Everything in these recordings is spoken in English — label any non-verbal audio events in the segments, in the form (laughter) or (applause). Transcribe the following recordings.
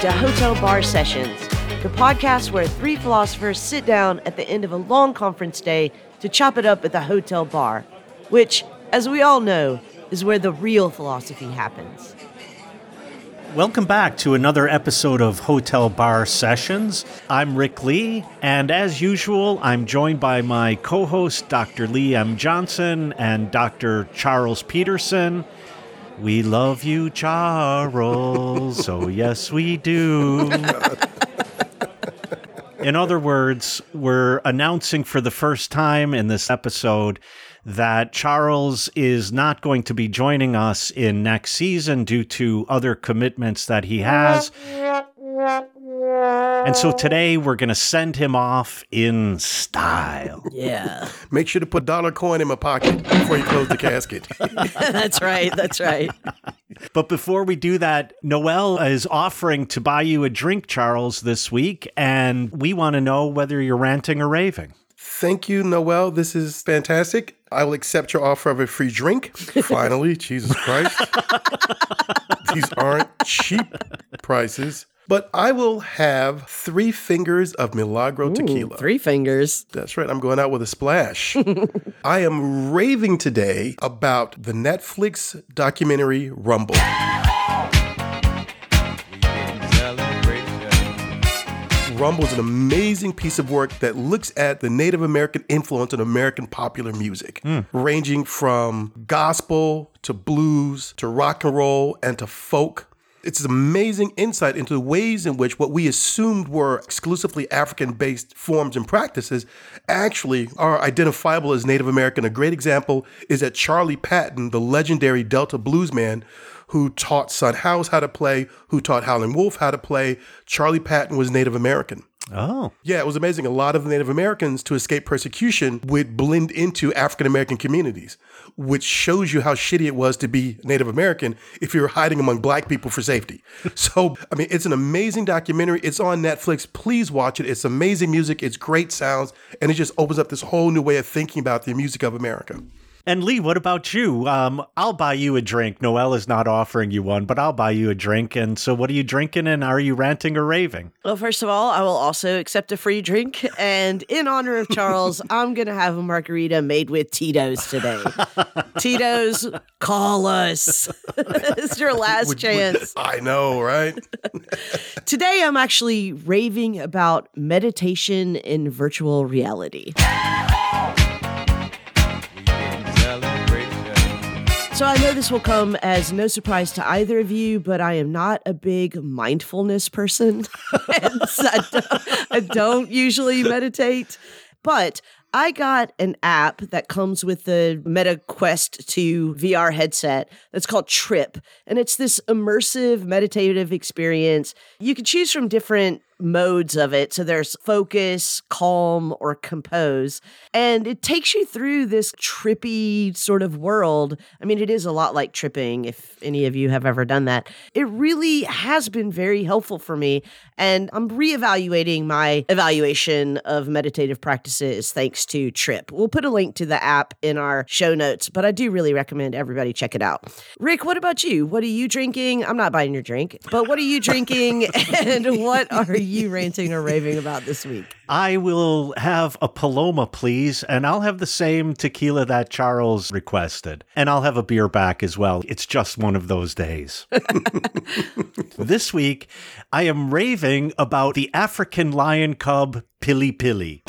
to Hotel Bar Sessions, the podcast where three philosophers sit down at the end of a long conference day to chop it up at the hotel bar, which, as we all know, is where the real philosophy happens. Welcome back to another episode of Hotel Bar Sessions. I'm Rick Lee, and as usual, I'm joined by my co host, Dr. Leigh M. Johnson and Dr. Charles Peterson. We love you, Charles. oh, yes, we do. In other words, we're announcing for the first time in this episode that Charles is not going to be joining us in next season due to other commitments that he has. And so today we're going to send him off in style. (laughs) Yeah. Make sure to put dollar coin in my pocket before you close the casket. (laughs) that's right. That's right. (laughs) But before we do that, Noel is offering to buy you a drink, Charles, this week. And we want to know whether you're ranting or raving. Thank you, Noel. This is fantastic. I will accept your offer of a free drink. Finally, Jesus Christ. These aren't cheap prices. But I will have three fingers of Milagro tequila. Three fingers. That's right. I'm going out with a splash. (laughs) I am raving today about the Netflix documentary Rumble. Rumble is an amazing piece of work that looks at the Native American influence on American popular music, hmm. ranging from gospel to blues to rock and roll and to folk. It's an amazing insight into the ways in which what we assumed were exclusively African based forms and practices actually are identifiable as Native American. A great example is that Charlie Patton, the legendary Delta bluesman, who taught Son House how to play, who taught Howlin' Wolf how to play. Charlie Patton was Native American. Oh. Yeah, it was amazing. A lot of Native Americans, to escape persecution, would blend into African American communities, which shows you how shitty it was to be Native American if you were hiding among black people for safety. (laughs) so, I mean, it's an amazing documentary. It's on Netflix. Please watch it. It's amazing music, it's great sounds, and it just opens up this whole new way of thinking about the music of America. And Leigh, what about you? Um, I'll buy you a drink. Noel is not offering you one, but I'll buy you a drink. And so, what are you drinking? And are you ranting or raving? Well, first of all, I will also accept a free drink. And in honor of Charles, (laughs) I'm going to have a margarita made with Tito's today. (laughs) Tito's, call us. (laughs) it's your last Would- would- chance. I know, right? Today, I'm actually raving about meditation in virtual reality. So I know this will come as no surprise to either of you, but I am not a big mindfulness person. (laughs) I, don't, I don't usually meditate. But I got an app that comes with the Meta Quest 2 VR headset that's called Trip. And it's this immersive meditative experience. You can choose from different modes of it. So there's focus, calm, or compose. And it takes you through this trippy sort of world. I mean, it is a lot like tripping, if any of you have ever done that. It really has been very helpful for me. And I'm reevaluating my evaluation of meditative practices thanks to Trip. We'll put a link to the app in our show notes, but I do really recommend everybody check it out. Rick, what about you? What are you drinking? I'm not buying your drink, but what are you drinking (laughs) and what are you ranting or raving about this week? I will have a Paloma, please, and I'll have the same tequila that Charles requested. And I'll have a beer back as well. It's just one of those days. (laughs) this week, I am raving about the African lion cub Pili Pili.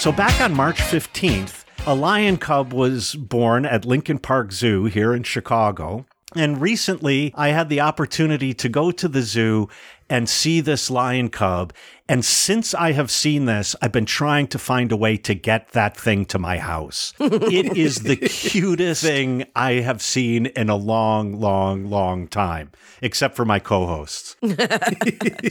So, back on March 15th, a lion cub was born at Lincoln Park Zoo here in Chicago. And recently, I had the opportunity to go to the zoo and see this lion cub. And since I have seen this, I've been trying to find a way to get that thing to my house. (laughs) it is the cutest thing I have seen in a long, long, long time, except for my co hosts.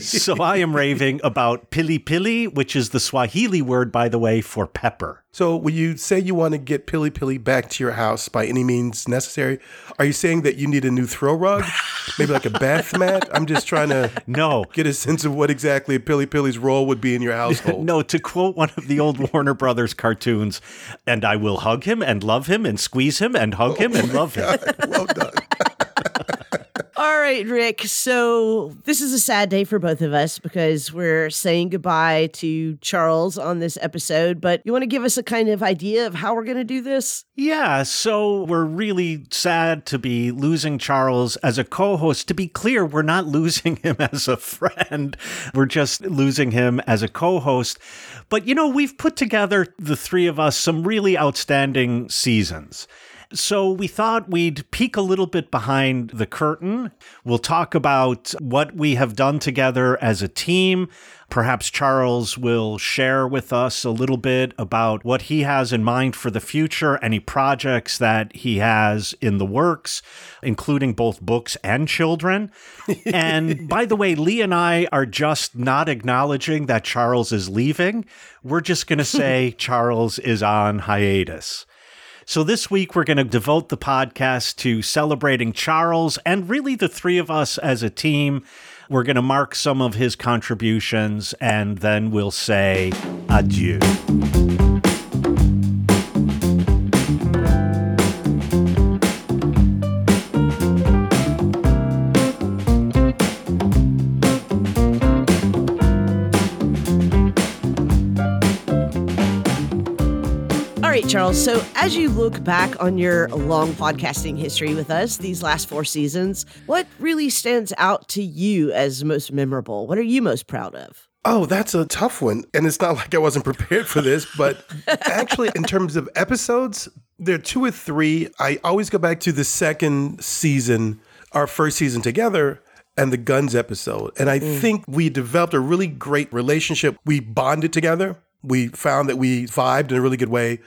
(laughs) so I am raving about pili pili, which is the Swahili word, by the way, for pepper. So, when you say you want to get Pili Pili back to your house by any means necessary, are you saying that you need a new throw rug? Maybe like a bath mat? I'm just trying to (laughs) No. Oh. (laughs) get a sense of what exactly Pili Pili's role would be in your household. (laughs) No, to quote one of the old Warner Brothers cartoons, and I will hug him and love him and squeeze him and hug oh him and love him. well done. All right, Rick. So this is a sad day for both of us because we're saying goodbye to Charles on this episode. But you want to give us a kind of idea of how we're going to do this? Yeah, so we're really sad to be losing Charles as a co host. To be clear, we're not (laughs) losing him as a friend, we're just losing him as a co host. But you know, we've put together, the three of us, some really outstanding seasons. So we thought we'd peek a little bit behind the curtain. We'll talk about what we have done together as a team. Perhaps Charles will share with us a little bit about what he has in mind for the future, any projects that he has in the works, including both books and children. (laughs) and by the way, Leigh and I are just not acknowledging that Charles is leaving. We're just going (laughs) to say Charles is on hiatus. So this week, we're going to devote the podcast to celebrating Charles and really the three of us as a team. We're going to mark some of his contributions and then we'll say adieu. Right, Charles. So, as you look back on your long podcasting history with us, these last four seasons, what really stands out to you as most memorable? What are you most proud of? Oh, that's a tough one. And it's not (laughs) like I wasn't prepared for this, but actually, in terms of episodes, there are two or three. I always go back to the second season, our first season together, and the guns episode. And I mm. think we developed a really great relationship. We bonded together. We found that we vibed in a really good way.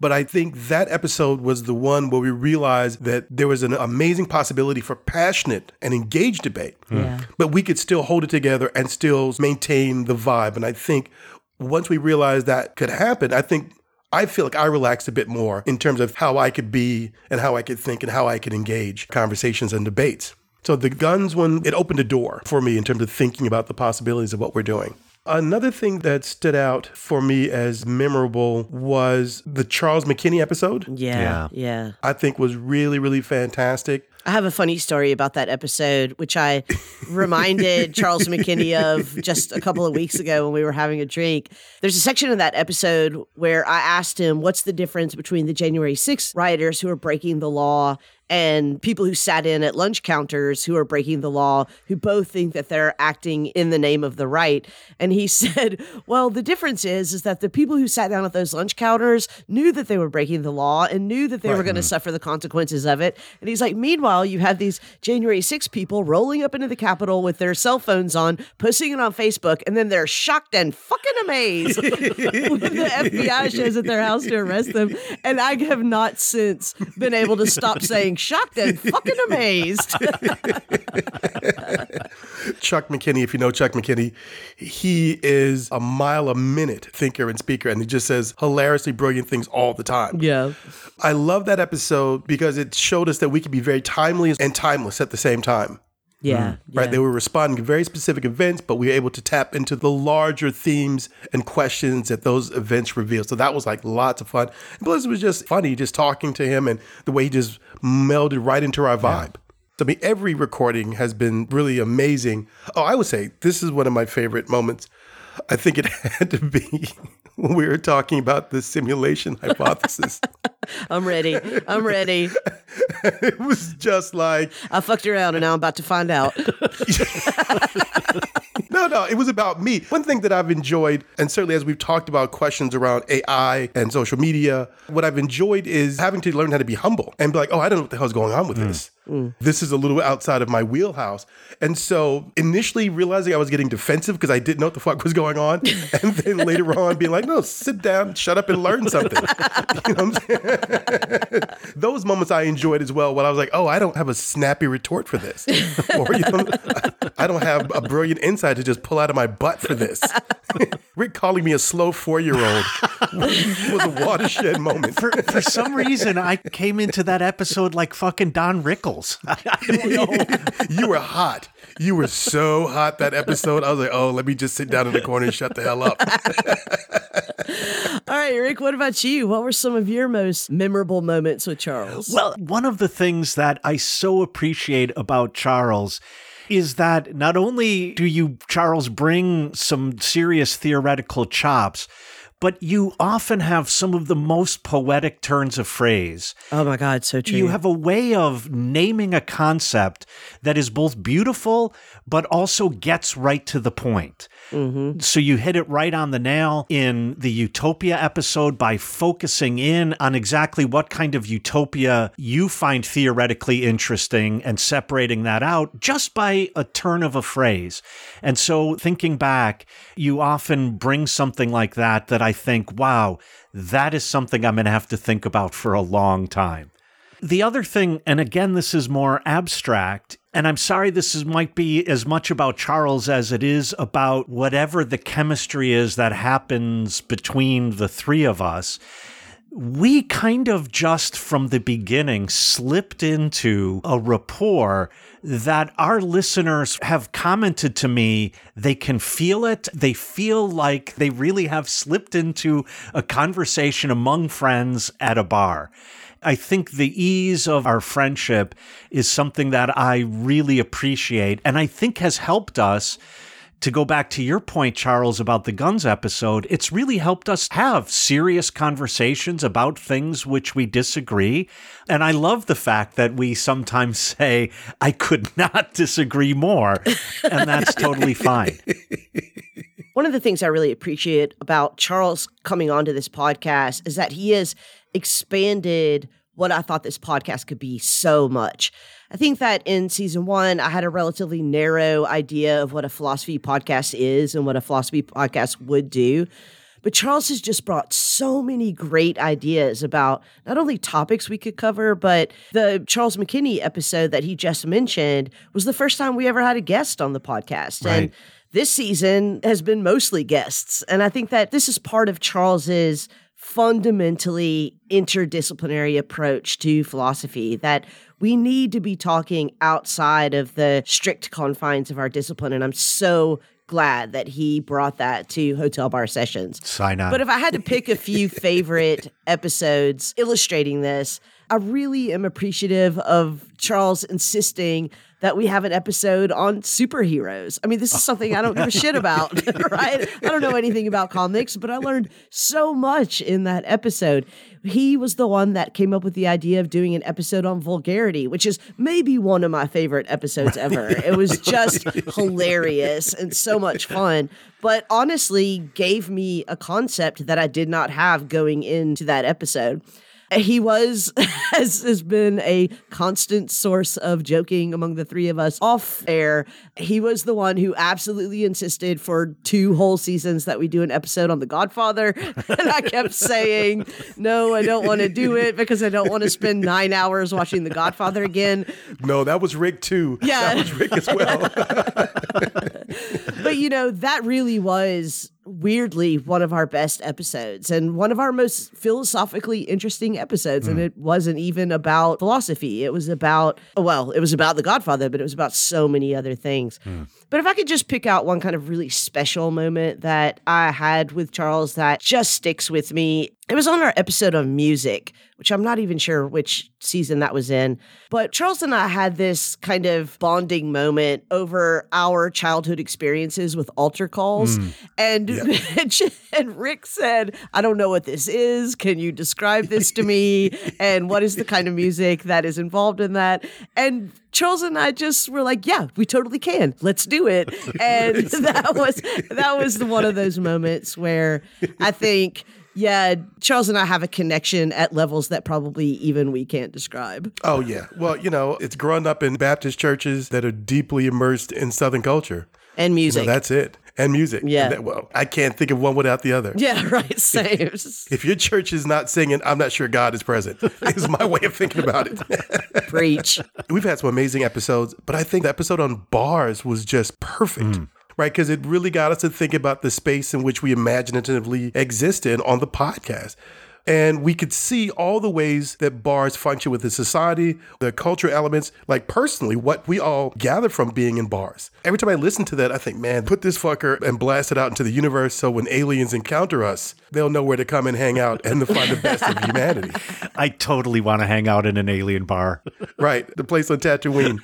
But I think that episode was the one where we realized that there was an amazing possibility for passionate and engaged debate. Hmm. Yeah. But we could still hold it together and still maintain the vibe. And I think once we realized that could happen, I think I feel like I relaxed a bit more in terms of how I could be and how I could think and how I could engage conversations and debates. So the guns one, it opened a door for me in terms of thinking about the possibilities of what we're doing. Another thing that stood out for me as memorable was the Charles McKinney episode. Yeah, yeah. Yeah. I think was really, really fantastic. I have a funny story about that episode, which I reminded (laughs) Charles McKinney of just a couple of weeks ago when we were having a drink. There's a section of that episode where I asked him, What's the difference between the January 6th rioters who are breaking the law and people who sat in at lunch counters who are breaking the law, who both think that they're acting in the name of the right. And he (laughs) said, well, the difference is, is that the people who sat down at those lunch counters knew that they were breaking the law and knew that they right. were going to mm. suffer the consequences of it. And he's like, meanwhile, you have these January 6 people rolling up into the Capitol with their cell phones on, posting it on Facebook, and then they're shocked and fucking amazed (laughs) when the FBI shows at their house to arrest them. And I have not since been able to stop saying shocked and fucking amazed. (laughs) Chuck McKinney, if you know Chuck McKinney, he is a mile a minute thinker and speaker, and he just says hilariously brilliant things all the time. Yeah. I love that episode because it showed us that we can be very timely and timeless at the same time. Yeah, mm. Right. They were responding to very specific events, but we were able to tap into the larger themes and questions that those events revealed. So that was like lots of fun. And plus, it was just funny just talking to him and the way he just melded right into our vibe. Yeah. I mean, every recording has been really amazing. Oh, I would say this is one of my favorite moments. I think it (laughs) had to be when we were talking about the simulation (laughs) hypothesis. I'm ready. I'm ready. (laughs) it was just like I fucked you around and now I'm about to find out. no, no, it was about me. One thing that I've enjoyed, and certainly as we've talked about questions around AI and social media, what I've enjoyed is having to learn how to be humble and be like, oh, I don't know what the hell's going on with mm. this. Mm. This is a little outside of my wheelhouse. And so initially realizing I was getting defensive because I didn't know what the fuck was going on. (laughs) And then later on being like, no, sit down, shut up and learn something. (laughs) you know (laughs) Those moments I enjoyed as well when I was like, oh, I don't have a snappy retort for this. or, you know, I don't have a brilliant insight to just pull out of my butt for this. Rick calling me a slow four year old was a watershed moment. For, for some reason, I came into that episode like fucking Don Rickles. (laughs) I (laughs) you were hot. You were so hot that episode. I was like, oh, let me just sit down in the corner and shut the hell up. (laughs) All right, Rick, what about you? What were some of your most memorable moments with Charles? Well, one of the things that I so appreciate about Charles is that not only do you, Charles, bring some serious theoretical chops, but you often have some of the most poetic turns of phrase. oh my God, so true. You have a way of naming a concept that is both beautiful, but also gets right to the point. Mm-hmm. So you hit it right on the nail in the Utopia episode by focusing in on exactly what kind of utopia you find theoretically interesting and separating that out just by a turn of a phrase. And so thinking back, you often bring something like that that I think, wow, that is something I'm going to have to think about for a long time. The other thing, and again, this is more abstract, and I'm sorry this is, might be as much about Charles as it is about whatever the chemistry is that happens between the three of us. We kind of just from the beginning slipped into a rapport that our listeners have commented to me. They can feel it. They feel like they really have slipped into a conversation among friends at a bar. I think the ease of our friendship is something that I really appreciate and I think has helped us to go back to your point, Charles, about the guns episode, it's really helped us have serious conversations about things which we disagree. And I love the fact that we sometimes (laughs) say, I could not (laughs) disagree more. And that's (laughs) totally fine. One of the things I really appreciate about Charles coming onto this podcast is that he has expanded what I thought this podcast could be so much. I think that in season one, I had a relatively narrow idea of what a philosophy podcast is and what a philosophy podcast would do. But Charles has just brought so many great ideas about not only topics we could cover, but the Charles McKinney episode that he just mentioned was the first time we ever had a guest on the podcast. Right. And this season has been mostly guests. And I think that this is part of Charles's fundamentally interdisciplinary approach to philosophy that we need to be talking outside of the strict confines of our discipline. And I'm so glad that he brought that to Hotel Bar Sessions. Sign up. But if I had to pick a few (laughs) favorite episodes illustrating this, I really am appreciative of Charles insisting that we have an episode on superheroes. I mean, this is oh, something I (laughs) don't give a shit about, (laughs) right? I don't know anything about comics, but I learned so much in that episode. He was the one that came up with the idea of doing an episode on vulgarity, which is maybe one of my favorite episodes ever. (laughs) It was just hilarious and so much fun, but honestly gave me a concept that I did not have going into that episode. He was (laughs) has, has been a constant source of joking among the three of us off air. He was the one who absolutely insisted for two whole seasons that we do an episode on The Godfather, (laughs) and I kept saying, "No, I don't want to do it because I don't want to spend nine hours watching The Godfather again." No, that was Rick too. Yeah. That was Rick as well. (laughs) (laughs) but you know that really was weirdly one of our best episodes and one of our most philosophically interesting episodes and mm. it wasn't even about philosophy it was about well it was about the godfather but it was about so many other things things. Mm but if i could just pick out one kind of really special moment that i had with charles that just sticks with me it was on our episode on music which i'm not even sure which season that was in but charles and i had this kind of bonding moment over our childhood experiences with altar calls. Hmm. And (laughs) and rick said i don't know what this is. Can you describe this to me? And what is the kind of music that is involved in that? And Charles and I just were like, yeah, we totally can. Let's do (laughs) it. And (laughs) that was that was the, one of those moments where I think yeah, Charles and I have a connection at levels that probably even we can't describe. Oh yeah. Well, you know, it's grown up in Baptist churches that are deeply immersed in Southern culture. And music. So music. that's it. And music. Yeah. And that- well, I can't think of one without the other. yeah, (laughs) right. Same. If your church is not singing, I'm not sure God is present. (laughs) is my way of thinking about it. (laughs) Preach. We've had some amazing episodes, but I think the episode on bars was just perfect. Mm. right? Because it really got us to think about the space in which we imaginatively exist in on the podcast. And we could see all the ways that bars function with the society, the culture elements, like personally, what we all gather from being in bars. Every time I listen to that, I think, man, put this fucker and blast it out into the universe so when aliens encounter us, they'll know where to come and hang out and to find the best of humanity. (laughs) I totally want to hang out in an alien bar. Right. The place on Tatooine.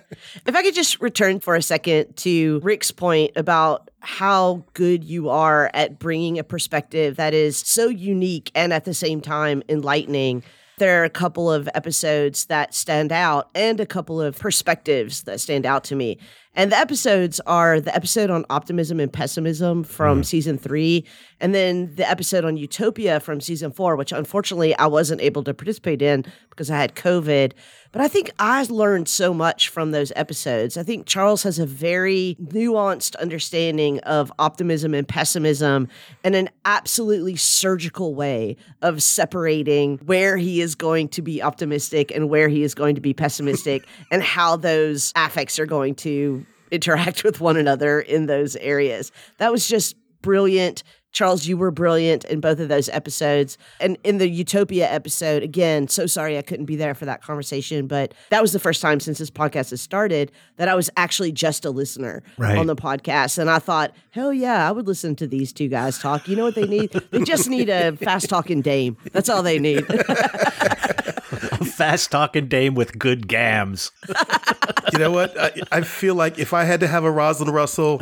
(laughs) If I could just return for a second to Rick's point about how good you are at bringing a perspective that is so unique and at the same time enlightening. There are a couple of episodes that stand out and a couple of perspectives that stand out to me. And the episodes are the episode on optimism and pessimism from mm-hmm. season three, and then the episode on utopia from season four, which unfortunately I wasn't able to participate in because I had COVID. But I think I learned so much from those episodes. I think Charles has a very nuanced understanding of optimism and pessimism and an absolutely surgical way of separating where he is going to be optimistic and where he is going to be pessimistic (laughs) and how those affects are going to interact with one another in those areas. That was just brilliant. Charles, you were brilliant in both of those episodes. And in the Utopia episode, again, so sorry I couldn't be there for that conversation, but that was the first time since this podcast has started that I was actually just a listener Right. on the podcast. And I thought, hell yeah, I would listen to these two guys talk. You know what they need? They just need a fast talking dame. That's all they need. (laughs) A fast talking dame with good gams. You know what? I, I feel like if I had to have a Rosalind Russell,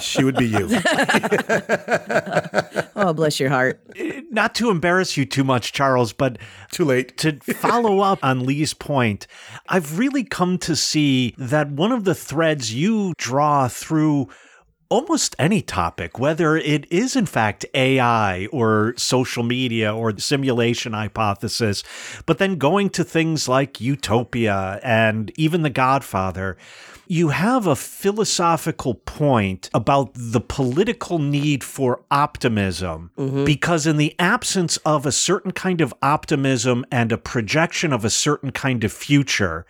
she would be you. (laughs) oh, bless your heart. Eh, not to embarrass you too much, Charles, but Too late. to follow up on Leigh's point, I've really come to see that one of the threads you draw through almost any topic, whether it is in fact AI or social media or the simulation hypothesis, but then going to things like Utopia and even The Godfather. You have a philosophical point about the political need for optimism mm-hmm. because, in the absence of a certain kind of optimism and a projection of a certain kind of future,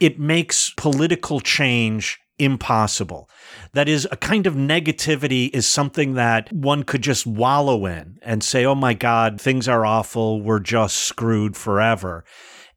it makes political change impossible. That is, a kind of negativity is something that one could just wallow in and say, oh my God, things are awful. We're just screwed forever.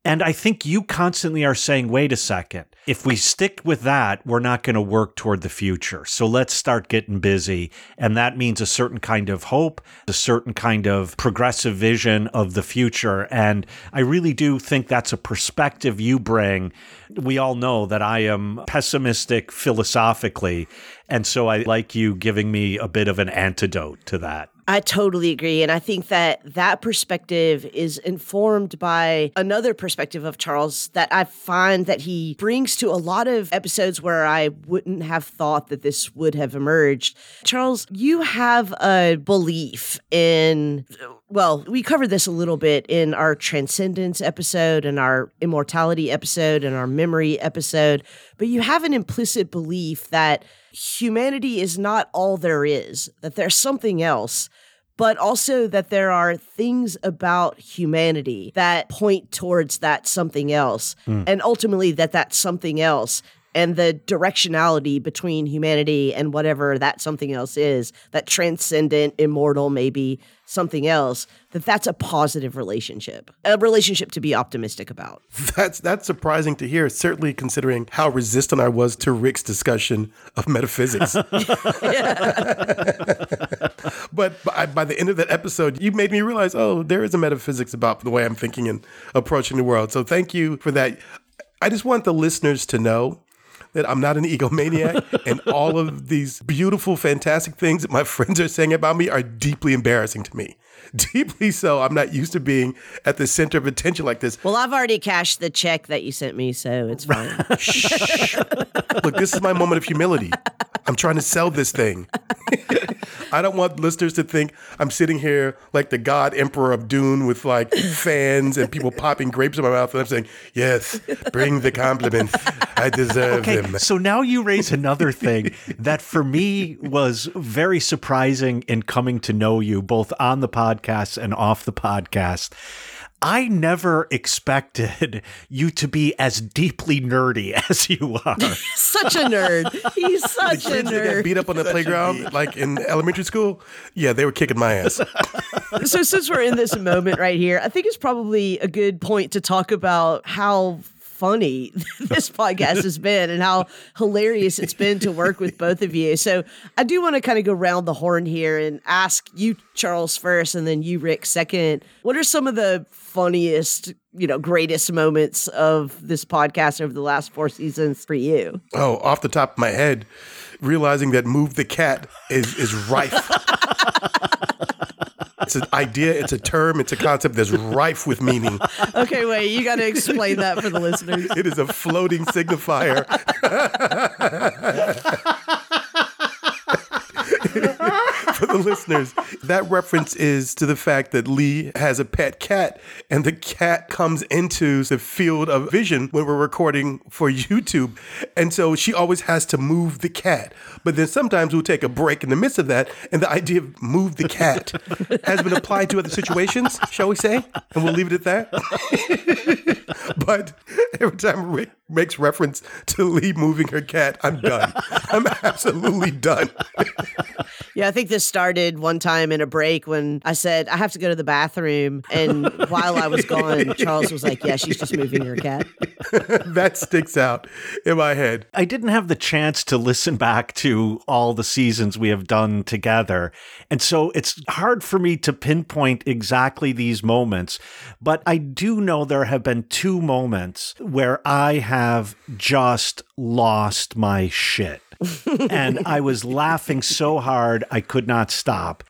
And I think you constantly are saying, wait a second. If we stick with that, we're not going to work toward the future. So let's start getting busy. And that means a certain kind of hope, a certain kind of progressive vision of the future. And I really do think that's a perspective you bring. We all know that I am pessimistic philosophically. And so I like you giving me a bit of an antidote to that. I totally agree. And I think that that perspective is informed by another perspective of Charles that I find that he brings to a lot of episodes where I wouldn't have thought that this would have emerged. Charles, you have a belief in, well, we covered this a little bit in our transcendence episode and our immortality episode and our memory episode, but you have an implicit belief that humanity is not all there is, that there's something else, but also that there are things about humanity that point towards that something else, hmm. and ultimately that that something else and the directionality between humanity and whatever that something else is, that transcendent, immortal, maybe something else, that that's a positive relationship, a relationship to be optimistic about. (laughs) That's that's surprising to hear, certainly considering how resistant I was to Rick's discussion of metaphysics. (laughs) (laughs) but by, by the end of that episode, you made me realize, oh, there is a metaphysics about the way I'm thinking and approaching the world. So thank you for that. I just want the listeners to know that I'm not an (laughs) egomaniac, and all of these beautiful, fantastic things that my (laughs) friends are saying about me are deeply embarrassing to me. (laughs) Deeply so. I'm not used to being at the center of attention like this. Well, I've already cashed the check that you sent me, so it's fine. (laughs) Look, this is my moment of humility. I'm trying to sell this thing. (laughs) I don't want listeners to think I'm sitting here like the God Emperor of Dune with like fans and people popping grapes in my mouth, and I'm saying, "Yes, bring the compliments. I deserve Okay, them." so now you raise another thing that for me was very surprising in coming to know you both on the podcast and off the podcast. I never expected you to be as deeply nerdy (laughs) as you are. such a nerd. He's such a Kids that got nerd. beat up on the playground, like in elementary school, yeah, they were kicking my ass. so since we're in this moment right here, I think it's probably a good point to talk about how funny (laughs) this podcast has been and how hilarious it's been to work with both of you. So I do want to kind of go round the horn here and ask you, Charles, first, and then you, Rick, second. What are some of the funniest, you know, greatest moments of this podcast over the last four seasons for you? Oh, off the top of my head, realizing that move the cat is is rife. (laughs) it's an idea, it's a term, it's a concept that's rife with meaning. (laughs) Okay, wait, you got to explain that for the listeners. It is a floating signifier. (laughs) (laughs) For the listeners, that reference is to the fact that Leigh has a pet cat, and the cat comes into the field of vision when we're recording for YouTube. And so she always has to move the cat. But then sometimes we'll take a break in the midst of that, and the idea of move the cat (laughs) has been applied to other situations, shall we say? And we'll leave it at that. (laughs) but every time Rick makes reference to Leigh moving her cat, I'm done. (laughs) I'm absolutely done. (laughs) Yeah, I think this started one time in a break when I said, I have to go to the bathroom. And (laughs) while I was gone, Charles was like, Yeah, she's just moving her cat. that sticks out in my head. I didn't have the chance to listen back to all the seasons we have done together. And so it's hard for me to pinpoint exactly these moments. But I do know there have been two moments where I have just lost my shit. (laughs) and I was laughing so hard I could not stop.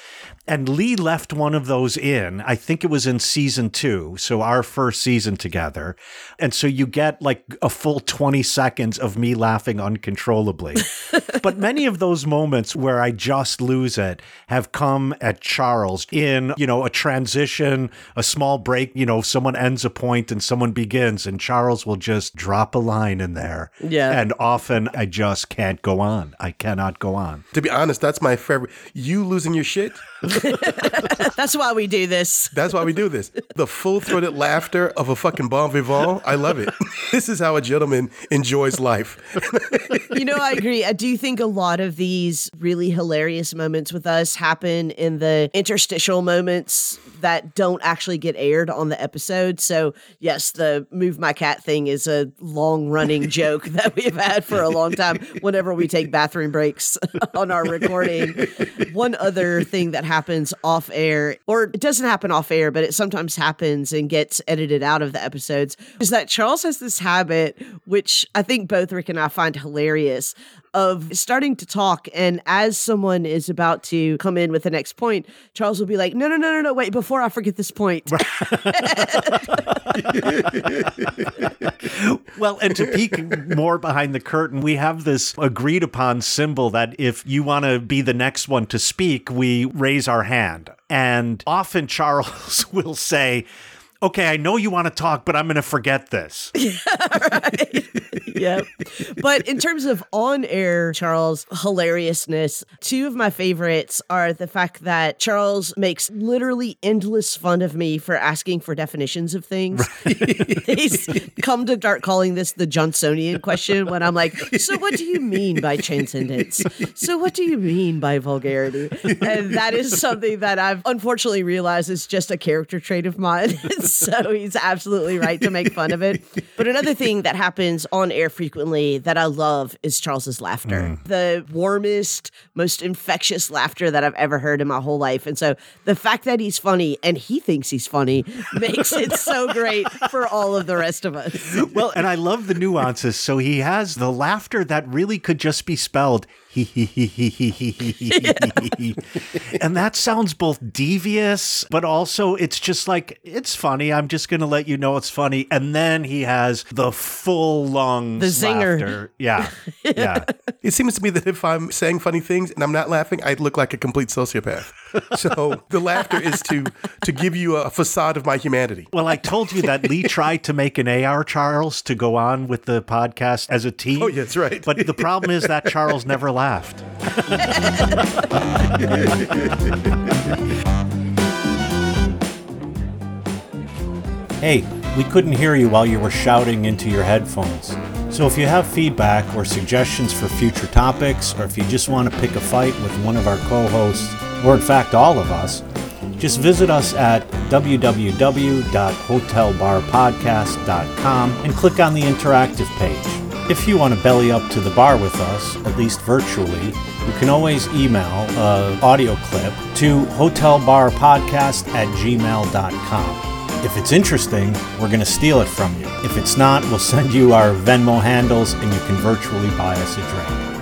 And Leigh left one of those in. I think it was in season two. So our first season together. And so you get like a full 20 seconds of me laughing uncontrollably. (laughs) but many of those moments where I just lose it have come at Charles in, you know, a transition, a small break, you know, someone ends a point and someone begins and Charles will just drop a line in there. Yeah. And often I just can't go on. I cannot go on. To be honest, that's my favorite. You losing your shit. (laughs) That's why we do this. That's why we do this. The full throated laughter of a fucking bon vivant. I love it. (laughs) This is how a gentleman enjoys life. You know, I agree. I do think a lot of these really hilarious moments with us happen in the interstitial moments that don't actually get aired on the episode. So, yes, the move my cat thing is a long running (laughs) joke that we've had for a long time whenever we take bathroom breaks (laughs) on our recording. One other thing that happens off air, or it doesn't happen off air, but it sometimes happens and gets edited out of the episodes, is that Charles has this habit, which I think both Rick and I find hilarious, of starting to talk. And as someone is about to come in with the next point, Charles will be like, no, no, no, no, no, wait, before I forget this point. (laughs) Well, and to peek more behind the curtain, we have this agreed upon symbol that if you want to be the next one to speak, we raise our hand. And often Charles (laughs) will say, Okay, I know you want to talk, but I'm going to forget this. (laughs) yeah. (laughs) But in terms of on air Charles hilariousness, two of my favorites are the fact that Charles makes literally endless fun of me for asking for definitions of things. (laughs) He's come to start calling this the Johnsonian question when I'm like, so what do you mean by transcendence? So what do you mean by vulgarity? And that is something that I've unfortunately realized is just a character trait of mine. (laughs) so he's absolutely right to make fun of it. But another thing that happens on air frequently that I love is Charles's laughter. Mm. The warmest, most infectious laughter that I've ever heard in my whole life. And so the fact that he's funny and he thinks he's funny (laughs) makes it so great for all of the rest of us. Well, and I love the nuances. So he has the laughter that really could just be spelled (laughs) and that sounds both devious, but also it's just like, it's funny. I'm just going to let you know it's funny. And then he has the full long the zinger. Laughter. Yeah. (laughs) Yeah. it seems to me that if I'm saying funny things and I'm not laughing, I look like a complete sociopath. So (laughs) the laughter is to to give you a facade of my humanity. Well, I told you that Leigh tried to make an AR Charles to go on with the podcast as a team. Oh, yeah, that's right. But the problem is that Charles never laughed laughed. Hey, we couldn't hear you while you were shouting into your headphones. So if you have feedback or suggestions for future topics, or if you just want to pick a fight with one of our co hosts, or in fact all of us, just visit us at www.hotelbarpodcast.com and click on the interactive page. If you want to belly up to the bar with us, at least virtually, you can always email an audio clip to hotelbarpodcast at gmail.com. If it's interesting, we're going to steal it from you. If it's not, we'll send you our Venmo handles and you can virtually buy us a drink.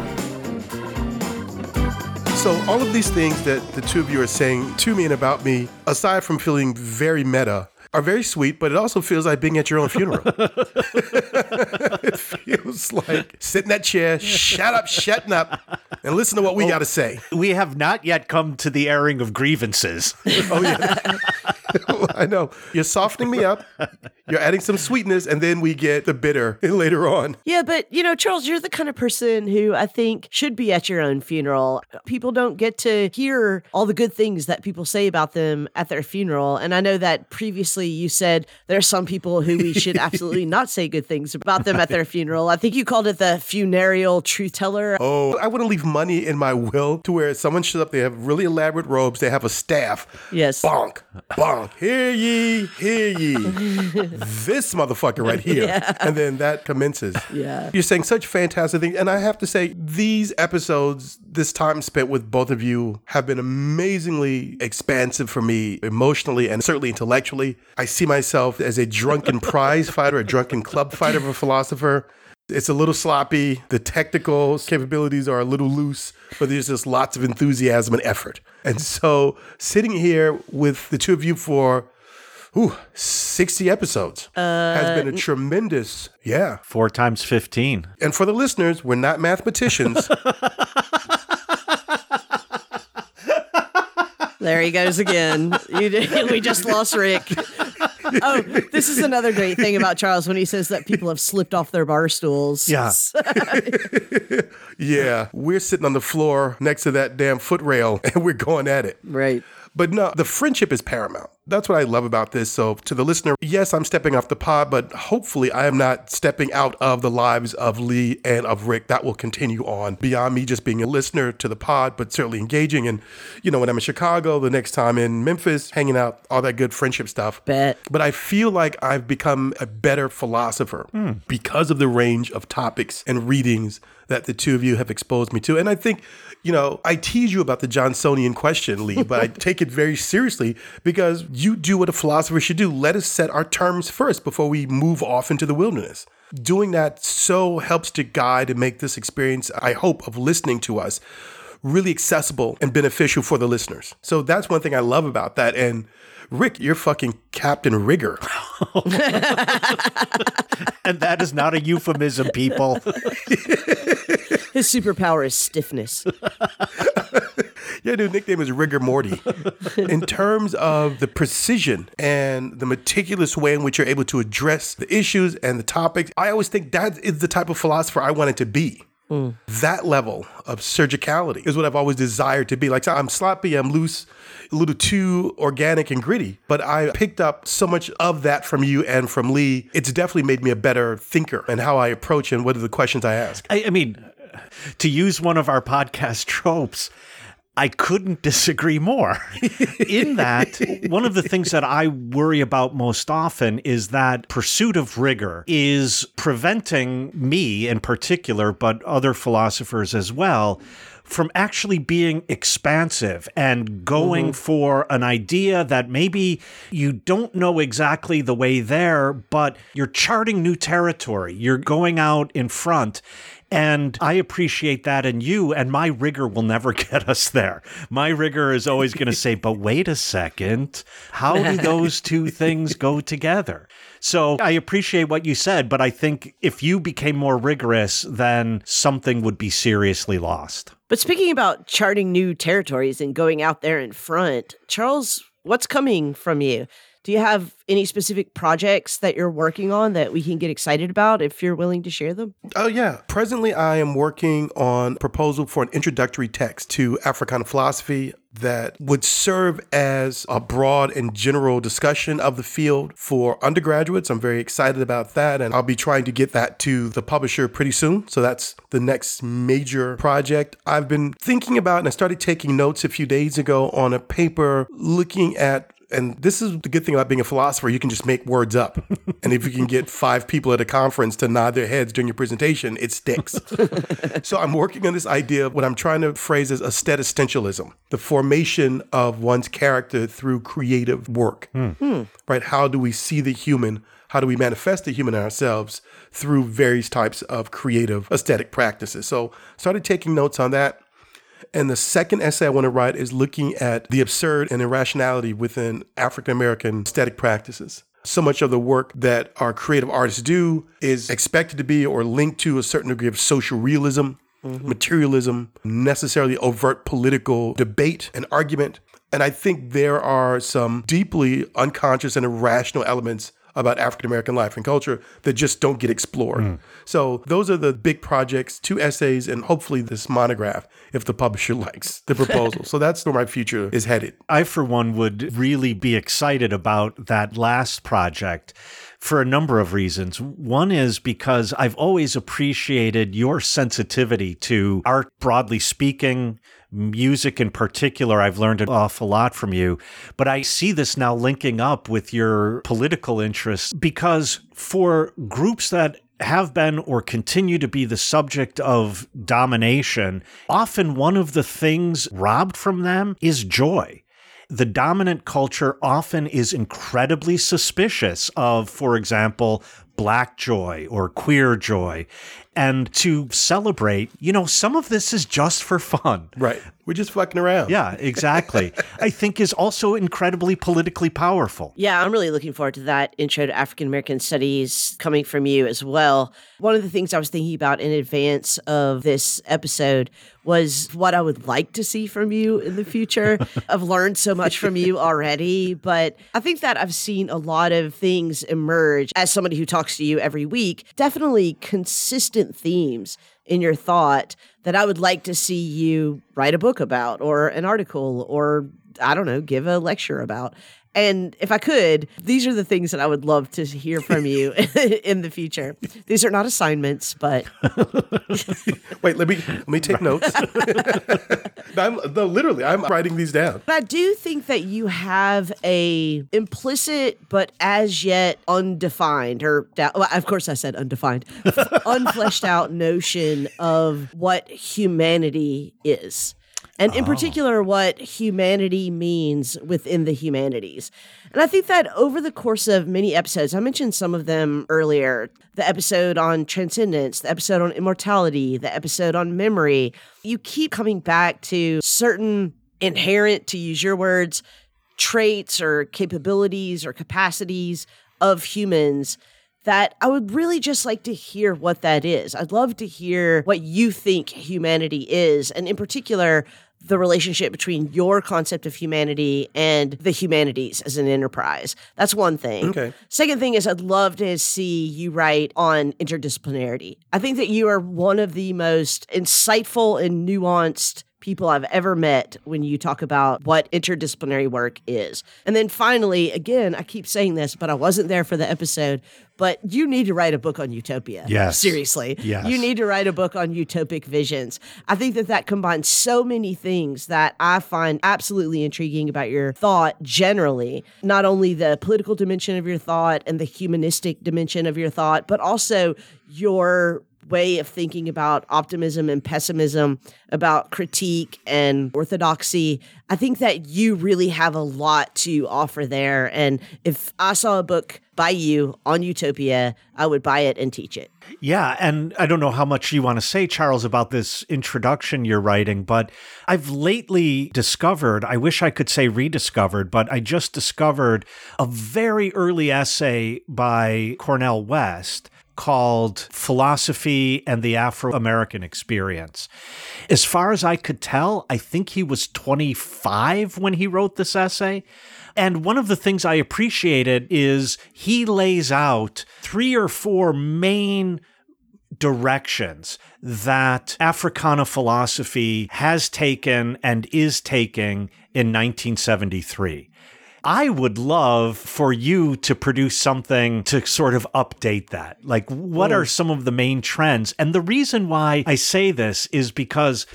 So, all of these things that the two of you are saying to me and about me, aside from feeling very meta, are very sweet, but it also feels like being at your own funeral. (laughs) (laughs) it feels like sit in that chair, shut up, shutting up, and listen to what we got to say. We have not yet come to the airing of grievances. (laughs) Oh, yeah. (laughs) I know. You're softening me up. You're adding some sweetness, and then we get the bitter (laughs) later on. Yeah, but you know, Charles, you're the kind of person who I think should be at your own funeral. People don't get to hear all the good things that people say about them at their funeral. And I know that previously you said there are some people who we should (laughs) absolutely not say good things about them at their funeral. I think you called it the funereal truth teller. Oh, I wouldn't leave money in my will to where someone shows up, they have really elaborate robes, they have a staff. Yes. Bonk, bonk. Hear ye, hear ye. (laughs) this motherfucker right here. And then that commences. Yeah. You're saying such fantastic things. And I have to say, these episodes, this time spent with both of you, have been amazingly expansive for me emotionally and certainly intellectually. I see myself as a drunken prize fighter, a drunken club fighter of a philosopher. It's a little sloppy. The technical capabilities are a little loose, but there's just lots of enthusiasm and effort. And so, sitting here with the two of you for ooh, 60 episodes has been a uh, tremendous, yeah. Four times 15. And for the listeners, we're not mathematicians. (laughs) There he goes again. You we just lost Rick. (laughs) Oh, this is another great thing about Charles when he says that people have slipped off their bar stools. Yeah. (laughs) yeah, we're sitting on the floor next to that damn footrail and we're going at it. Right. But no, the friendship is paramount. That's what I love about this. So, to the listener, yes, I'm stepping off the pod, but hopefully, I am not stepping out of the lives of Leigh and of Rick. That will continue on beyond me just being a listener to the pod, but certainly engaging. And, you know, when I'm in Chicago, the next time in Memphis, hanging out, all that good friendship stuff. Bet. But I feel like I've become a better philosopher hmm. because of the range of topics and readings that the two of you have exposed me to. And I think, you know, I tease you about the Johnsonian question, Leigh, but I (laughs) take it very seriously because you do what a philosopher should do. Let us set our terms first before we move off into the wilderness. Doing that so helps to guide and make this experience, I hope, of listening to us really accessible and beneficial for the listeners. So that's one thing I love about that. And Rick, you're fucking Captain Rigger. (laughs) And that is not a euphemism, people. (laughs) His superpower is stiffness. (laughs) Yeah, dude, nickname is Rigor Morty. in terms of the precision and the meticulous way in which you're able to address the issues and the topics, I always think that is the type of philosopher I wanted to be. Mm. That level of surgicality is what I've always desired to be. Like I'm sloppy, I'm loose, a little too organic and gritty, but I picked up so much of that from you and from Leigh. It's definitely made me a better thinker and how I approach and what are the questions I ask. I, I mean, to use one of our podcast (laughs) tropes, I couldn't disagree more. In that, one of the things that I worry about most often is that pursuit of rigor is preventing me in particular, but other philosophers as well, from actually being expansive and going mm-hmm. for an idea that maybe you don't know exactly the way there, but you're charting new territory. You're going out in front. And I appreciate that in you, and my rigor will never (laughs) get us there. My rigor is always going to say, (laughs) but wait a second, how do those two things go together? So I appreciate what you said, but I think if you became more rigorous, then something would be seriously lost. But speaking about charting new territories and going out there in front, Charles, what's coming from you? Do you have any specific projects that you're working on that we can get excited about if you're willing to share them? Oh, yeah. Presently, I am working on a proposal for an introductory text to Africana philosophy. that would serve as a broad and general discussion of the field for undergraduates. I'm very excited about that, and I'll be trying to get that to the publisher pretty soon. So that's the next major project. I've been thinking about, and I started taking notes a few days ago on a paper looking at and this is the good thing about being a philosopher. You can just make words up. (laughs) and if you can get five people at a conference to nod their heads during your presentation, it sticks. (laughs) so I'm working on this idea of what I'm trying to phrase as aestheticentialism, the formation of one's character through creative work. Hmm. Right? How do we see the human? How do we manifest the human in ourselves through various types of creative aesthetic practices? So started taking notes on that. And the second essay I want to write is looking at the absurd and irrationality within African American aesthetic practices. So much of the work that our creative artists do is expected to be or linked to a certain degree of social realism, mm-hmm. materialism, necessarily overt political debate and argument. And I think there are some deeply unconscious and irrational elements about African American life and culture that just don't get explored. Mm. So those are the big projects, two essays, and hopefully this monograph if the publisher (laughs) likes the proposal. so that's where my future is headed. I, for one, would really be excited about that last project for a number of reasons. One is because I've always appreciated your sensitivity to art, broadly speaking, music in particular, I've learned an awful lot from you. But I see this now linking up with your political interests because for groups that have been or continue to be the subject of domination, often one of the things robbed from them is joy the dominant culture often is incredibly suspicious of, for example, black joy or queer joy. And to celebrate, you know, some of this is just for fun. Right. We're just fucking around. Yeah, exactly. (laughs) I think is also incredibly politically powerful. Yeah, I'm really looking forward to that intro to African American studies coming from you as well. One of the things I was thinking about in advance of this episode was what I would like to see from you in the future. (laughs) I've learned so much from you already, but I think that I've seen a lot of things emerge as somebody who talks to you every week. Definitely consistent themes in your thought that I would like to see you write a book about or an article or I don't know, give a lecture about. And if I could, these are the things that I would love to hear from you (laughs) in the future. These are not assignments, but (laughs) wait, let me let me take notes. (laughs) I'm, no, literally, I'm writing these down. But I do think that you have a implicit but as yet undefined, or well, of course I said undefined, unfleshed out notion of what humanity is and in oh. particular, what humanity means within the humanities. And I think that over the course of many episodes, I mentioned some of them earlier the episode on transcendence, the episode on immortality, the episode on memory. You keep coming back to certain inherent, to use your words, traits or capabilities or capacities of humans that I would really just like to hear what that is. I'd love to hear what you think humanity is, and in particular, the relationship between your concept of humanity and the humanities as an enterprise. That's one thing. Okay. Second thing is I'd love to see you write on interdisciplinarity. I think that you are one of the most insightful and nuanced people I've ever met when you talk about what interdisciplinary work is. And then finally, again, I keep saying this, but I wasn't there for the episode, but you need to write a book on utopia. Yes. Seriously. Yes. You need to write a book on utopic visions. I think that that combines so many things that I find absolutely intriguing about your thought generally, not only the political dimension of your thought and the humanistic dimension of your thought, but also your way of thinking about optimism and pessimism, about critique and orthodoxy. I think that you really have a lot to offer there. And if I saw a book by you on Utopia, I would buy it and teach it. Yeah. And I don't know how much you want to say, Charles, about this introduction you're writing, but I've lately discovered, I wish I could say rediscovered, but I just discovered a very early essay by Cornel West called Philosophy and the Afro American Experience. As far as I could tell, I think he was 25 when he wrote this essay. And one of the things I appreciated is he lays out three or four main directions that Africana philosophy has taken and is taking in 1973. I would love for you to produce something to sort of update that. Like, what are mm. some of the main trends? And the reason why I say this is because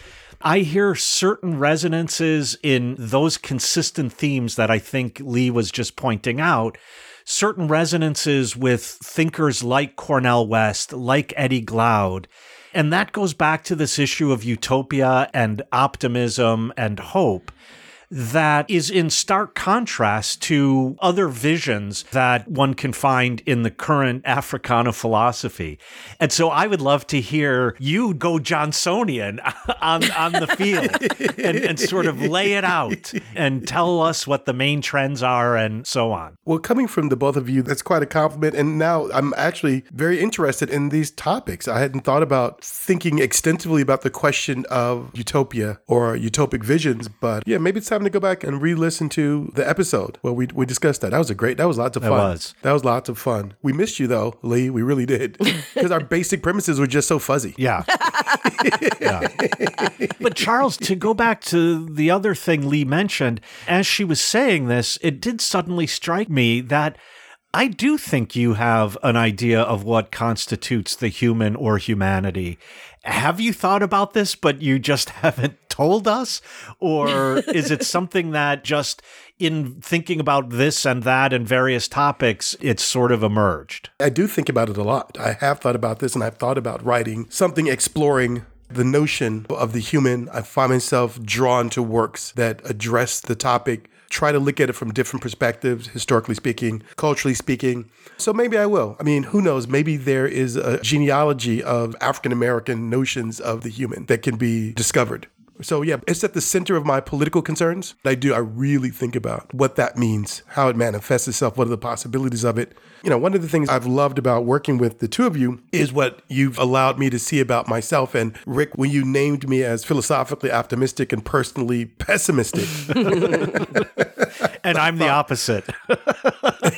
I hear certain resonances in those consistent themes that I think Leigh was just pointing out. Certain resonances with thinkers like Cornel West, like Eddie Glaude. And that goes back to this issue of utopia and optimism and hope that is in stark contrast to other visions that one can find in the current Africana philosophy. And so I would love to hear you go Johnsonian (laughs) on, on the field and, and sort of lay it out and tell us what the main trends are and so on. Well, coming from the both of you, that's quite a compliment. And now I'm actually very interested in these topics. I hadn't thought about thinking extensively about the question of utopia or utopic visions, but yeah, maybe it's time to go back and re-listen to the episode where we we discussed that. That was a great. That was lots of fun. was. That was lots of fun. We missed you though, Leigh. We really did (laughs) because our basic premises were just so fuzzy. Yeah. (laughs) yeah. But Charles, to go back to the other thing Leigh mentioned, as she was saying this, it did suddenly strike me that I do think you have an idea of what constitutes the human or humanity. Have you thought about this, but you just (laughs) haven't told us? Or is it (laughs) something that just in thinking about this and that and various topics, it's sort of emerged? I do think about it a lot. I have thought about this and I've thought about writing something exploring the notion of the human. I find myself drawn to works that address the topic, try to look at it from different perspectives, historically speaking, culturally speaking. So maybe I will. I mean, who knows? Maybe there is a genealogy of African American notions of the human that can be discovered. So yeah, it's at the center of my political concerns. I do. I really think about what that means, how it manifests itself, what are the possibilities of it. You know, one of the things I've loved about working with the two of you is what you've allowed me to see about myself. And Rick, when you named me as philosophically optimistic and personally pessimistic, (laughs) And I'm the opposite. (laughs)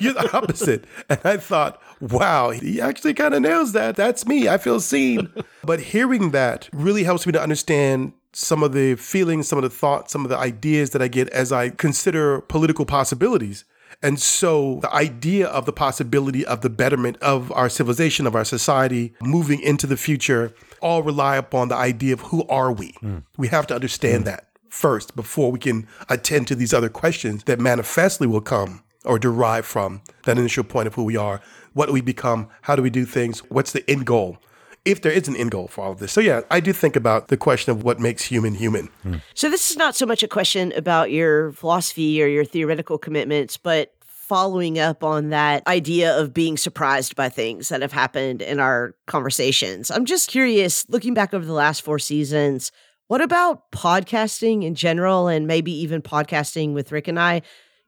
you're the opposite. And I thought, wow, he actually kind of nails that. That's me. I feel seen. But hearing that really helps me to understand some of the feelings, some of the thoughts, some of the ideas that I get as I consider political possibilities. And so the idea of the possibility of the betterment of our civilization, of our society, moving into the future, all rely upon the idea of who are we? Hmm. We have to understand hmm. that first before we can attend to these other questions that manifestly will come or derive from that initial point of who we are. What do we become? How do we do things? What's the end goal? If there is an end goal for all of this. So, yeah, I do think about the question of what makes human human. So this is not so much a question about your philosophy or your theoretical commitments, but following up on that idea of being surprised by things that have happened in our conversations. I'm just curious, looking back over the last four seasons, what about podcasting in general and maybe even podcasting with Rick and I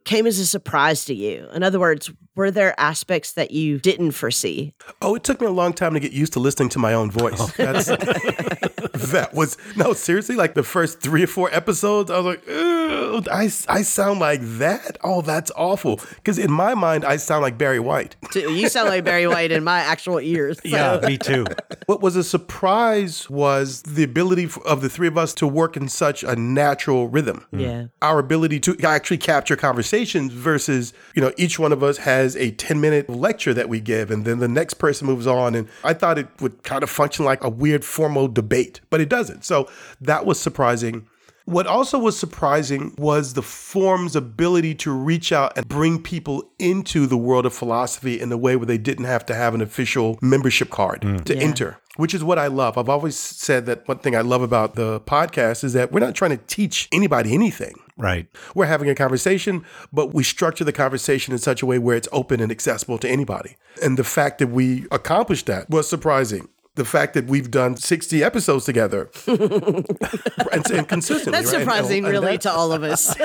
came as a surprise to you? In other words, were there aspects that you didn't foresee? Oh, it took me a long time to get used to listening to my own voice. Oh. That's, (laughs) that was, no, seriously, like the first three or four episodes, I was like, Ew, I, I sound like that? Oh, that's awful. Because in my mind, I sound like Barry White. You sound like Barry White in my actual ears. so- Yeah, me too. What was a surprise was the ability of the three of us to work in such a natural rhythm. Mm-hmm. Yeah. Our ability to actually capture conversations versus, you know, each one of us has a 10 minute lecture that we give and then the next person moves on. And I thought it would kind of function like a weird formal debate, but it doesn't. So that was surprising. What also was surprising was the form's ability to reach out and bring people into the world of philosophy in a way where they didn't have to have an official membership card hmm. to Yeah. enter, which is what I love. I've always said that one thing I love about the podcast is that we're not trying to teach anybody anything. Right. We're having a conversation, but we structure the conversation in such a way where it's open and accessible to anybody. And the fact that we accomplished that was surprising. The fact that we've done 60 episodes together (laughs) and, and consistently. That's right? Surprising, and really, to all of us. (laughs)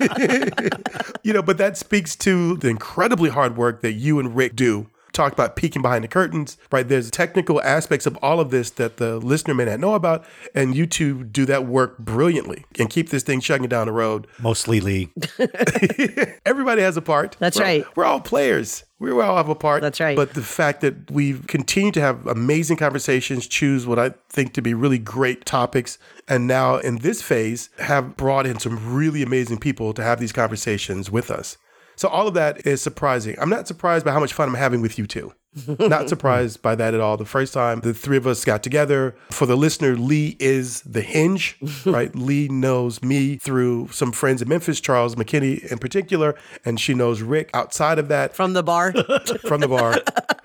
(laughs) you know, but that speaks to the incredibly hard work that you and Rick do talked about peeking behind the curtains, right? There's technical aspects of all of this that the listener may not know about, and you two do that work brilliantly and keep this thing chugging down the road. Mostly Leigh. (laughs) (laughs) Everybody has a part. That's We're- right. We're all players. We all have a part. That's right. But the fact that we've continued to have amazing conversations, choose what I think to be really great topics, and now in this phase have brought in some really amazing people to have these conversations with us. So all of that is surprising. I'm not surprised by how much fun I'm having with you two. Not (laughs) surprised by that at all. The first time the three of us got together, for the listener, Leigh is the hinge, (laughs) right? Leigh knows me through some friends in Memphis, Charles McKinney in particular, and she knows Rick outside of that From the bar. (laughs) from the bar.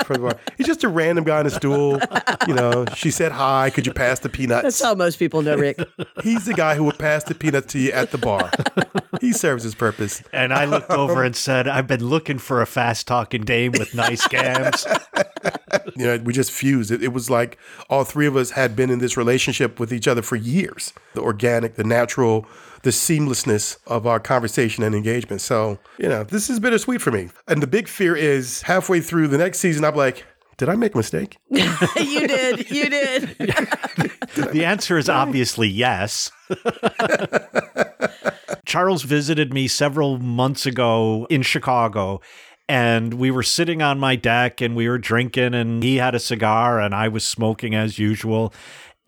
From the bar. He's just a random guy on a stool. You know, she said hi. Could you pass the peanuts? That's how most people know Rick. He's the guy who would pass the peanuts to you at the bar. he serves his purpose. And I looked over and said, I've been looking for a fast talking dame with nice gams. (laughs) You know, we just fused. It, it was like all three of us had been in this relationship with each other for years. The organic, the natural, the seamlessness of our conversation and engagement. So, you know, this is bittersweet for me. And the big fear is halfway through the next season, I'm like, did I make a mistake? (laughs) you did. You did. (laughs) The answer is obviously yes. Charles visited me several months ago in Chicago, and we were sitting on my deck and we were drinking, and he had a cigar, and I was smoking as usual.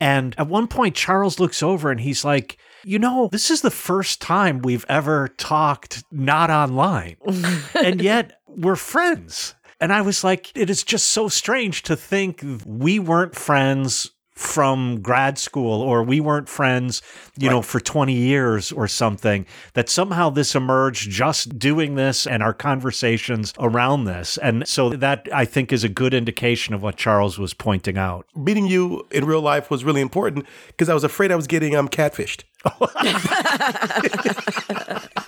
And at one point, Charles looks over and he's like, You know, this is the first time we've ever talked not online. (laughs) and yet we're friends. And I was like, It is just so strange to think we weren't friends from grad school or we weren't friends, you know, for 20 years or something, that somehow this emerged just doing this and our conversations around this. And so that I think is a good indication of what Charles was pointing out. Meeting you in real life was really important because I was afraid I was getting um, catfished. (laughs)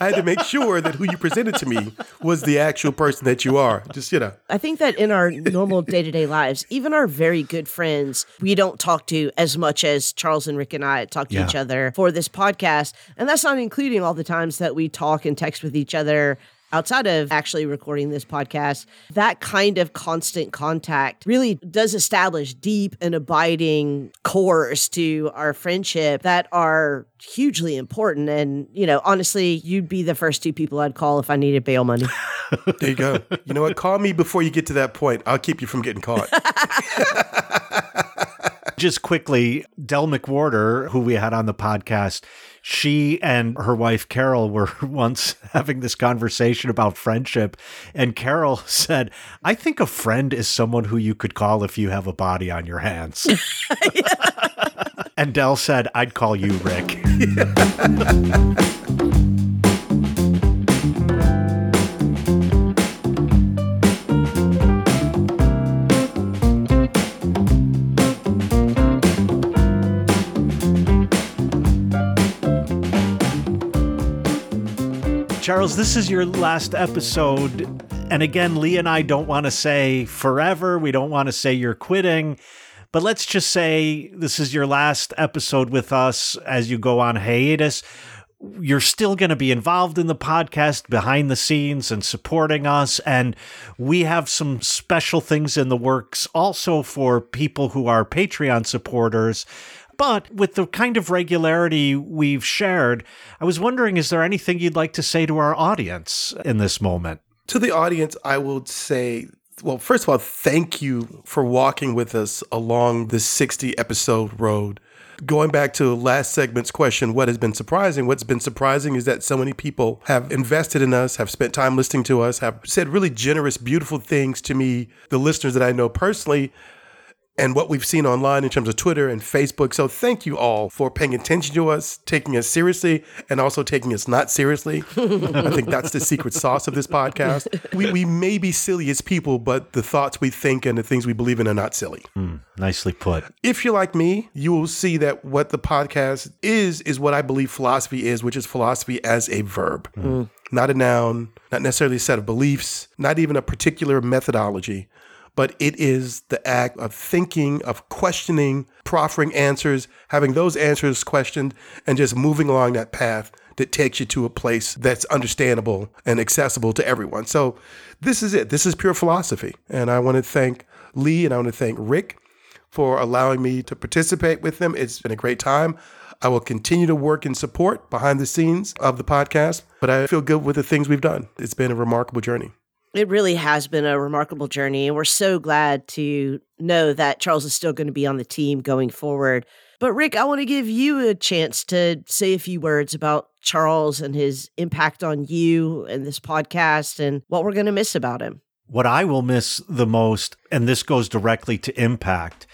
I had to make sure that who you presented to me was the actual person that you are. Just, you know. I think that in our normal day to day lives, even our very good friends, we don't talk to as much as Charles and Rick and I talk to Yeah. each other for this podcast. And that's not including all the times that we talk and text with each other outside of actually recording this podcast. That kind of constant contact really does establish deep and abiding cores to our friendship that are hugely important. And, you know, honestly, you'd be the first two people I'd call if I needed bail money. (laughs) There you go. You know what? Call me before you get to that point. I'll keep you from getting caught. (laughs) Just quickly, Del McWhorter, who we had on the podcast, she and her wife Carol were (laughs) once having this conversation about friendship. And Carol (laughs) said, I think a friend is someone who you could call if you have a body on your hands. (laughs) and Dell said, I'd call you Rick. Charles, this is your last episode. And again, Leigh and I don't want to say forever. We don't want to say you're quitting. But let's just say this is your last episode with us as you go on hiatus. You're still going to be involved in the podcast behind the scenes and supporting us. And we have some special things in the works also for people who are Patreon supporters. But with the kind of regularity we've shared, I was wondering is there anything you'd like to say to our audience in this moment? to the audience, I will say, well, first of all, thank you for walking with us along this 60 episode road. Going back to last segment's question, what has been surprising? What's been surprising is that so many people have invested in us, have spent time listening to us, have said really generous, beautiful things to me, the listeners that I know personally, and what we've seen online in terms of Twitter and Facebook. So thank you all for paying attention to us, taking us seriously, and also taking us not seriously. I think that's the secret sauce of this podcast. We, we may be silly as people, but the thoughts we think and the things we believe in are not silly. Hmm, nicely put. If you're like me, you will see that what the podcast is, is what I believe philosophy is, which is philosophy as a verb, hmm. not a noun, not necessarily a set of beliefs, not even a particular methodology, but it is the act of thinking, of questioning, proffering answers, having those answers questioned, and just moving along that path that takes you to a place that's understandable and accessible to everyone. So this is it. This is pure philosophy. And I want to thank Leigh and I want to thank Rick for allowing me to participate with them. It's been a great time. I will continue to work in support behind the scenes of the podcast, but I feel good with the things we've done. It's been a remarkable journey. It really has been a remarkable journey, and we're so glad to know that Charles is still going to be on the team going forward. But Rick, I want to give you a chance to say a few words about Charles and his impact on you and this podcast and what we're going to miss about him. What I will miss the most, and this goes directly to impact,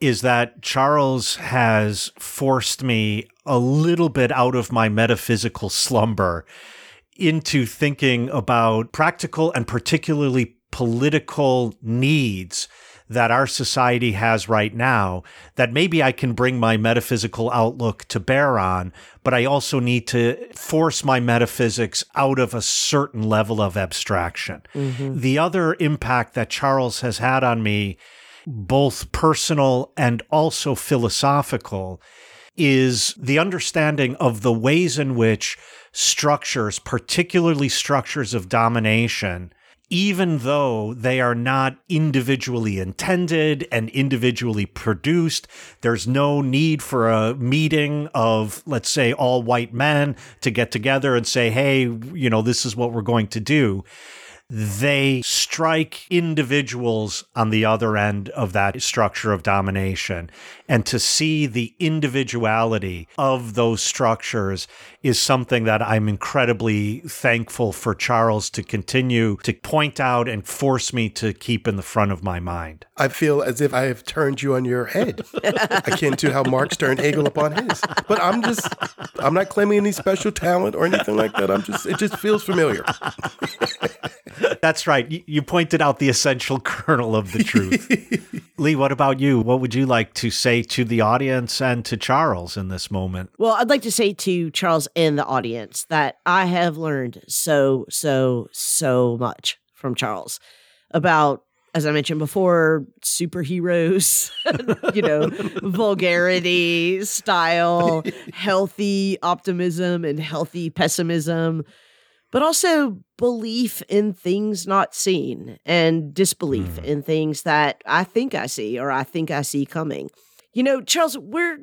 is that Charles has forced me a little bit out of my metaphysical slumber into thinking about practical and particularly political needs that our society has right now that maybe I can bring my metaphysical outlook to bear on, but I also need to force my metaphysics out of a certain level of abstraction. Mm-hmm. The other impact that Charles has had on me, both personal and also philosophical, is the understanding of the ways in which structures, particularly structures of domination, even though they are not individually intended and individually produced. There's no need for a meeting of, let's say, all white men to get together and say, hey, you know, this is what we're going to do they strike individuals on the other end of that structure of domination. And to see the individuality of those structures is something that I'm incredibly thankful for Charles to continue to point out and force me to keep in the front of my mind. I feel as if I have turned you on your head, (laughs) akin to how Marx turned Hegel upon his. But I'm just, I'm not claiming any special talent or anything like that. I'm just, it just feels familiar. (laughs) That's right. You pointed out the essential (laughs) kernel of the truth. (laughs) Leigh, what about you? What would you like to say to the audience and to Charles in this moment? Well, I'd like to say to Charles and the audience that I have learned so, so, so much from Charles about as I mentioned before, superheroes, (laughs) you know, vulgarity, style, healthy optimism, and healthy pessimism, but also belief in things not seen and disbelief mm. in things that I think I see or I think I see coming. You know, Charles, we're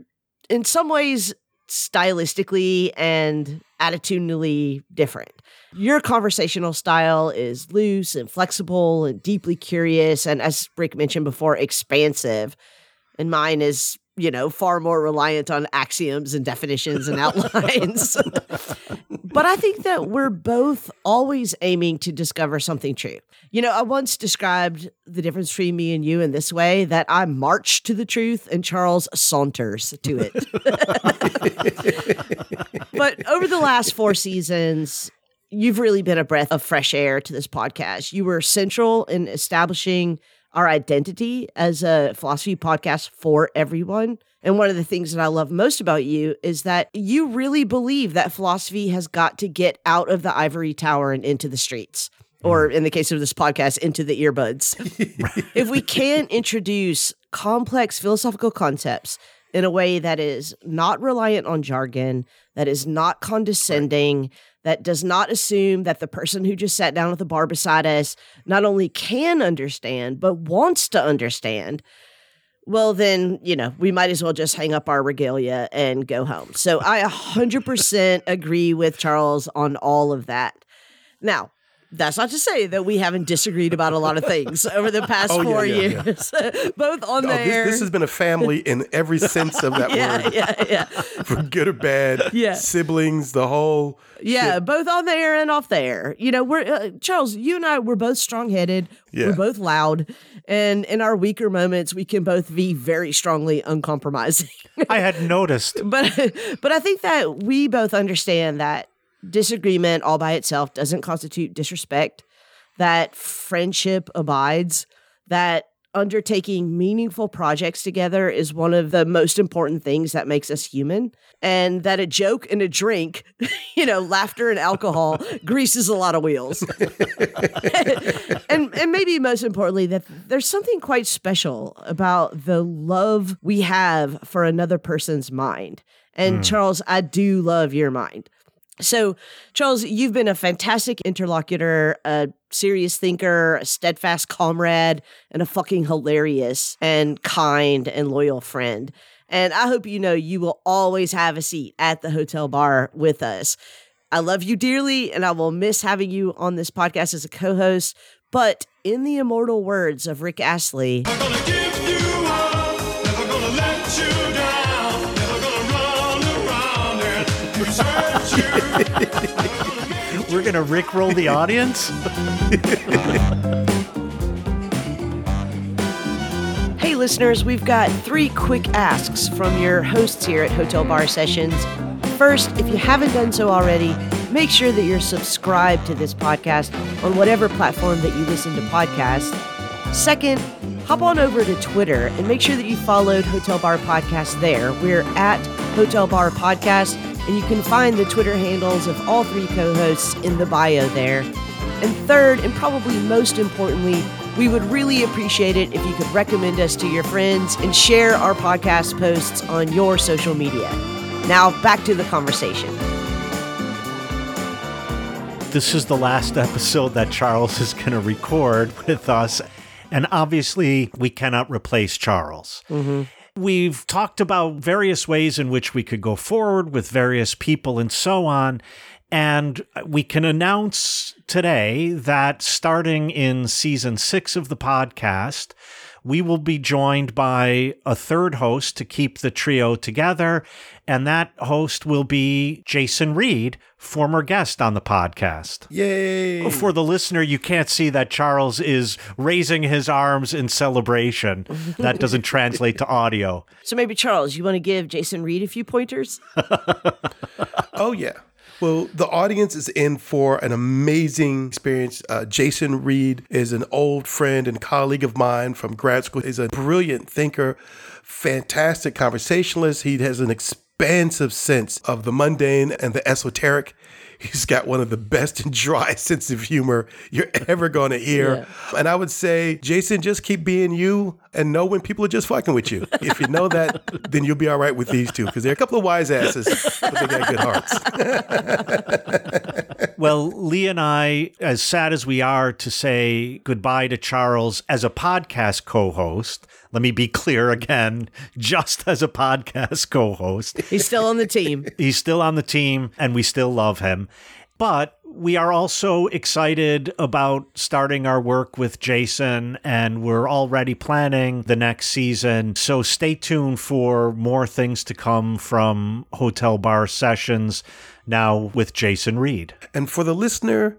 in some ways stylistically and attitudinally different. Your conversational style is loose and flexible and deeply curious, and as Rick mentioned before, expansive. And mine is you know, far more reliant on axioms and definitions and outlines. (laughs) but I think that we're both always aiming to discover something true. You know, I once described the difference between me and you in this way that I march to the truth and Charles saunters to it. (laughs) but over the last four seasons, you've really been a breath of fresh air to this podcast. You were central in establishing our identity as a philosophy podcast for everyone. And one of the things that I love most about you is that you really believe that philosophy has got to get out of the ivory tower and into the streets. Mm-hmm. Or in the case of this podcast, into the earbuds. (laughs) if we can introduce complex philosophical concepts in a way that is not reliant on jargon, that is not condescending, that does not assume that the person who just sat down at the bar beside us not only can understand, but wants to understand, well, then, you know, we might as well just hang up our regalia and go home. So I 100% agree with Charles on all of that. Now, that's not to say that we haven't disagreed about a lot of things over the past (laughs) oh, four yeah, yeah, years, yeah. (laughs) both on oh, there. This, this, has been a family in every sense of that (laughs) yeah, word. Yeah, yeah, For good or bad. Yeah. Siblings, the whole. Yeah, shit. both on the air and off the air. You know, we're uh, Charles. You and I, we're both strong headed. Yeah. We're both loud, and in our weaker moments, we can both be very strongly uncompromising. I had noticed, but but I think that we both understand that disagreement all by itself doesn't constitute disrespect, that friendship abides, that undertaking meaningful projects together is one of the most important things that makes us human. And that a joke and a drink, (laughs) you know, laughter and alcohol (laughs) greases a lot of wheels. (laughs) and, and maybe most importantly, that there's something quite special about the love we have for another person's mind. And hmm. Charles, I do love your mind. So, Charles, you've been a fantastic interlocutor, a serious thinker, a steadfast comrade, and a fucking hilarious and kind and loyal friend. And I hope you know you will always have a seat at the hotel bar with us. I love you dearly, and I will miss having you on this podcast as a co host. But in the immortal words of Rick Astley, (laughs) We're going to rickroll the audience? (laughs) Hey, listeners, we've got three quick asks from your hosts here at Hotel Bar Sessions. First, if you haven't done so already, make sure that you're subscribed to this podcast on whatever platform that you listen to podcasts. Second, hop on over to Twitter and make sure that you followed Hotel Bar Podcast there. We're at Hotel Bar Podcast, and you can find the Twitter handles of all three co hosts in the bio there. And third, and probably most importantly, we would really appreciate it if you could recommend us to your friends and share our podcast posts on your social media. Now, back to the conversation. this is the last episode that Charles is going to record with us. And obviously, we cannot replace Charles. Mm-hmm. We've talked about various ways in which we could go forward with various people and so on. And we can announce today that starting in season six of the podcast, we will be joined by a third host to keep the trio together. And that host will be Jason Read, former guest on the podcast. Yay! For the listener, you can't see that Charles is raising his arms in celebration. That doesn't (laughs) translate to audio. So maybe, Charles, you want to give Jason Read a few pointers? (laughs) Oh, yeah. Well, the audience is in for an amazing experience. Uh, Jason Read is an old friend and colleague of mine from grad school. He's a brilliant thinker, fantastic conversationalist. He has an expansive sense of the mundane and the esoteric. He's got one of the best and (laughs) dry sense of humor you're ever going to hear. And I would say, Jason, just keep being you and know when people are just fucking with you. If you know that, (laughs) then you'll be all right with these two because they're a couple of wise asses, but they got good hearts. (laughs) Well, Leigh and I, as sad as we are to say goodbye to Charles as a podcast co host, let me be clear again, (laughs) just as a podcast co host, He's still on the team. (laughs) he's still on the team and we still love him. But we are also excited about starting our work with Jason, and we're already planning the next season. So stay tuned for more things to come from Hotel Bar Sessions now with Jason Read. And for the listener,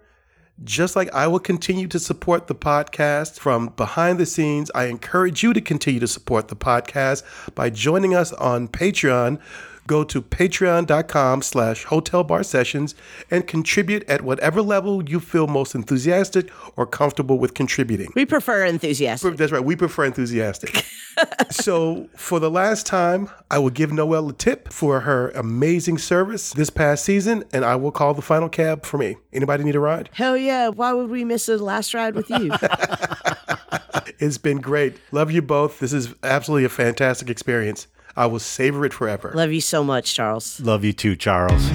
just like I will continue to support the podcast from behind the scenes, I encourage you to continue to support the podcast by joining us on Patreon. Go to patreon.com slash hotel bar sessions and contribute at whatever level you feel most enthusiastic or comfortable with contributing. We prefer enthusiastic. That's right. We prefer enthusiastic. (laughs) so, for the last time, I will give Noelle a tip for her amazing service this past season, and I will call the final cab for me. Anybody need a ride? Hell yeah. Why would we miss a last ride with you? (laughs) It's been great. Love you both. This is absolutely a fantastic experience. I will savor it forever. Love you so much, Charles. Love you too, Charles.